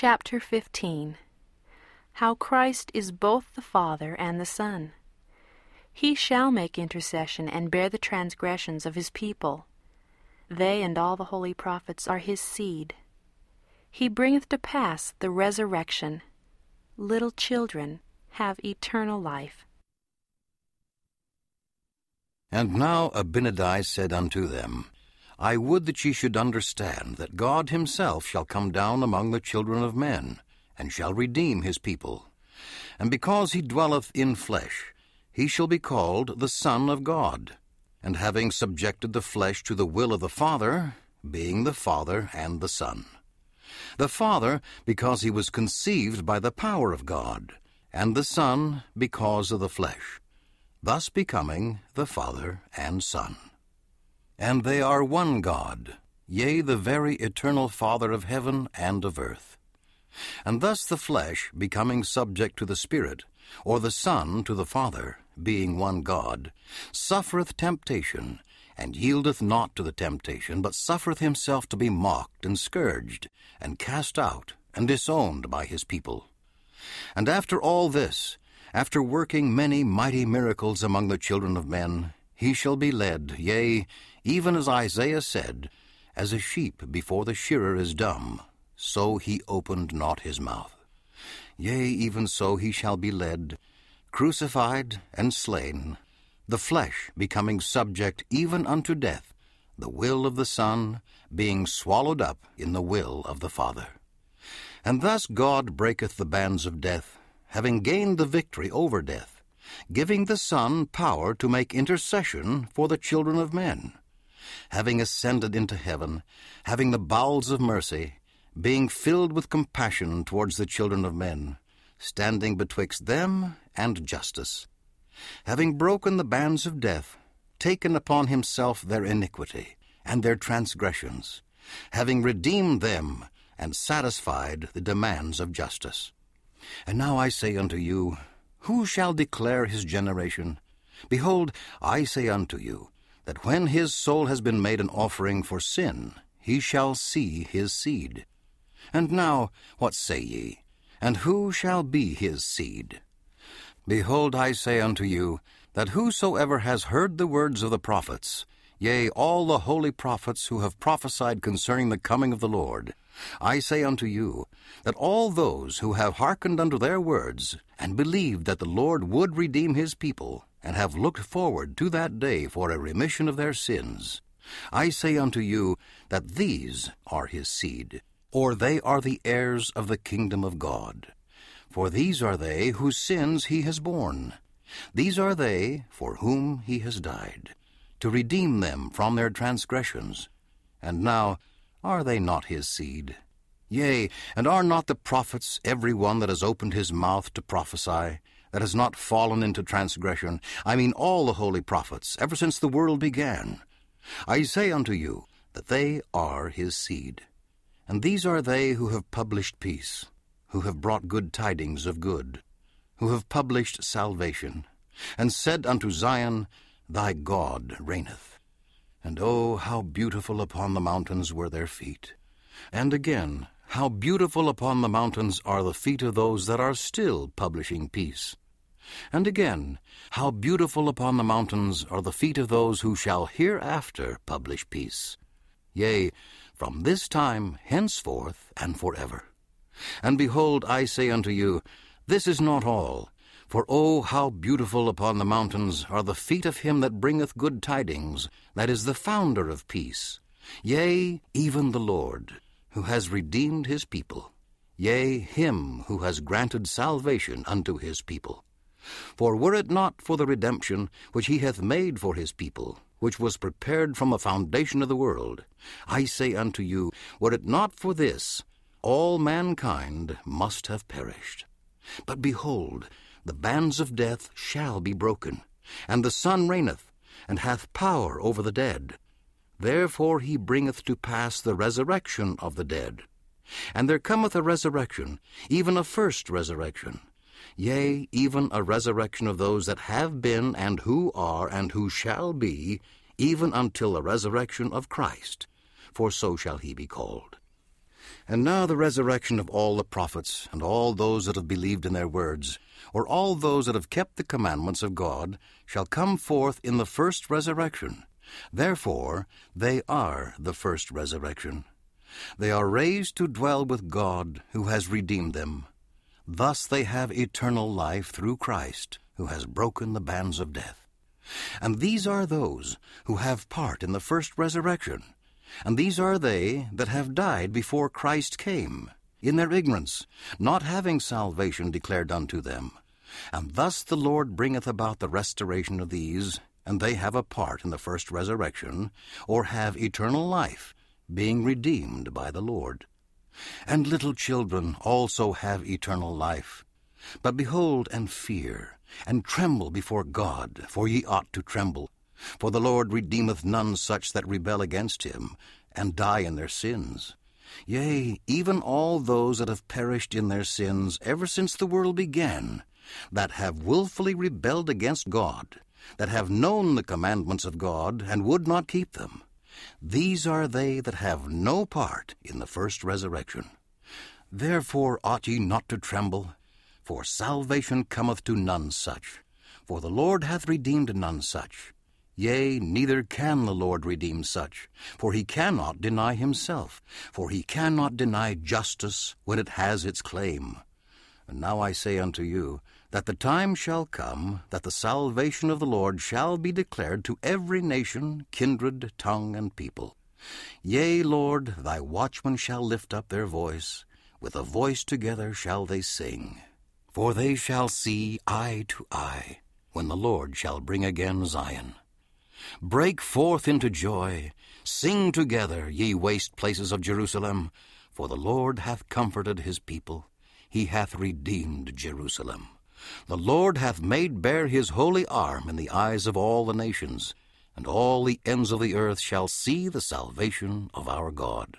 Chapter 15 How Christ is both the Father and the Son. He shall make intercession and bear the transgressions of his people. They and all the holy prophets are his seed. He bringeth to pass the resurrection. Little children have eternal life. And now Abinadi said unto them, I would that ye should understand that God himself shall come down among the children of men, and shall redeem his people. And because he dwelleth in flesh, he shall be called the Son of God. And having subjected the flesh to the will of the Father, being the Father and the Son. The Father, because he was conceived by the power of God, and the Son, because of the flesh, thus becoming the Father and Son. And they are one God, yea, the very eternal Father of heaven and of earth. And thus the flesh, becoming subject to the Spirit, or the Son to the Father, being one God, suffereth temptation, and yieldeth not to the temptation, but suffereth himself to be mocked and scourged, and cast out, and disowned by his people. And after all this, after working many mighty miracles among the children of men, he shall be led, yea, even as Isaiah said, As a sheep before the shearer is dumb, so he opened not his mouth. Yea, even so he shall be led, crucified and slain, the flesh becoming subject even unto death, the will of the Son being swallowed up in the will of the Father. And thus God breaketh the bands of death, having gained the victory over death, giving the Son power to make intercession for the children of men. Having ascended into heaven, having the bowels of mercy, being filled with compassion towards the children of men, standing betwixt them and justice, having broken the bands of death, taken upon himself their iniquity and their transgressions, having redeemed them and satisfied the demands of justice. And now I say unto you, Who shall declare his generation? Behold, I say unto you, that when his soul has been made an offering for sin, he shall see his seed. And now, what say ye? And who shall be his seed? Behold, I say unto you, that whosoever has heard the words of the prophets, yea, all the holy prophets who have prophesied concerning the coming of the Lord, I say unto you, that all those who have hearkened unto their words, and believed that the Lord would redeem his people, and have looked forward to that day for a remission of their sins. I say unto you that these are his seed, or they are the heirs of the kingdom of God. For these are they whose sins he has borne. These are they for whom he has died, to redeem them from their transgressions. And now, are they not his seed? Yea, and are not the prophets every one that has opened his mouth to prophesy? that has not fallen into transgression, I mean all the holy prophets, ever since the world began. I say unto you that they are his seed. And these are they who have published peace, who have brought good tidings of good, who have published salvation, and said unto Zion, Thy God reigneth. And oh, how beautiful upon the mountains were their feet. And again, how beautiful upon the mountains are the feet of those that are still publishing peace. And again, how beautiful upon the mountains are the feet of those who shall hereafter publish peace. Yea, from this time henceforth and for ever. And behold, I say unto you, this is not all. For oh, how beautiful upon the mountains are the feet of him that bringeth good tidings, that is the founder of peace. Yea, even the Lord who has redeemed his people, yea, him who has granted salvation unto his people. For were it not for the redemption which he hath made for his people, which was prepared from the foundation of the world, I say unto you, were it not for this, all mankind must have perished. But behold, the bands of death shall be broken, and the Son reigneth, and hath power over the dead. Therefore he bringeth to pass the resurrection of the dead. And there cometh a resurrection, even a first resurrection. Yea, even a resurrection of those that have been, and who are, and who shall be, even until the resurrection of Christ. For so shall he be called. And now the resurrection of all the prophets, and all those that have believed in their words, or all those that have kept the commandments of God, shall come forth in the first resurrection. Therefore they are the first resurrection. They are raised to dwell with God, who has redeemed them. Thus they have eternal life through Christ, who has broken the bands of death. And these are those who have part in the first resurrection. And these are they that have died before Christ came, in their ignorance, not having salvation declared unto them. And thus the Lord bringeth about the restoration of these, and they have a part in the first resurrection, or have eternal life, being redeemed by the Lord. And little children also have eternal life. But behold and fear, and tremble before God, for ye ought to tremble. For the Lord redeemeth none such that rebel against him, and die in their sins. Yea, even all those that have perished in their sins ever since the world began, that have wilfully rebelled against God, that have known the commandments of God, and would not keep them. These are they that have no part in the first resurrection. Therefore ought ye not to tremble, for salvation cometh to none such. For the Lord hath redeemed none such. Yea, neither can the Lord redeem such, for he cannot deny himself, for he cannot deny justice when it has its claim. And now I say unto you, that the time shall come that the salvation of the Lord shall be declared to every nation, kindred, tongue, and people. Yea, Lord, thy watchmen shall lift up their voice, with a voice together shall they sing. For they shall see eye to eye, when the Lord shall bring again Zion. Break forth into joy, sing together, ye waste places of Jerusalem, for the Lord hath comforted his people, he hath redeemed Jerusalem. The Lord hath made bare his holy arm in the eyes of all the nations, and all the ends of the earth shall see the salvation of our God.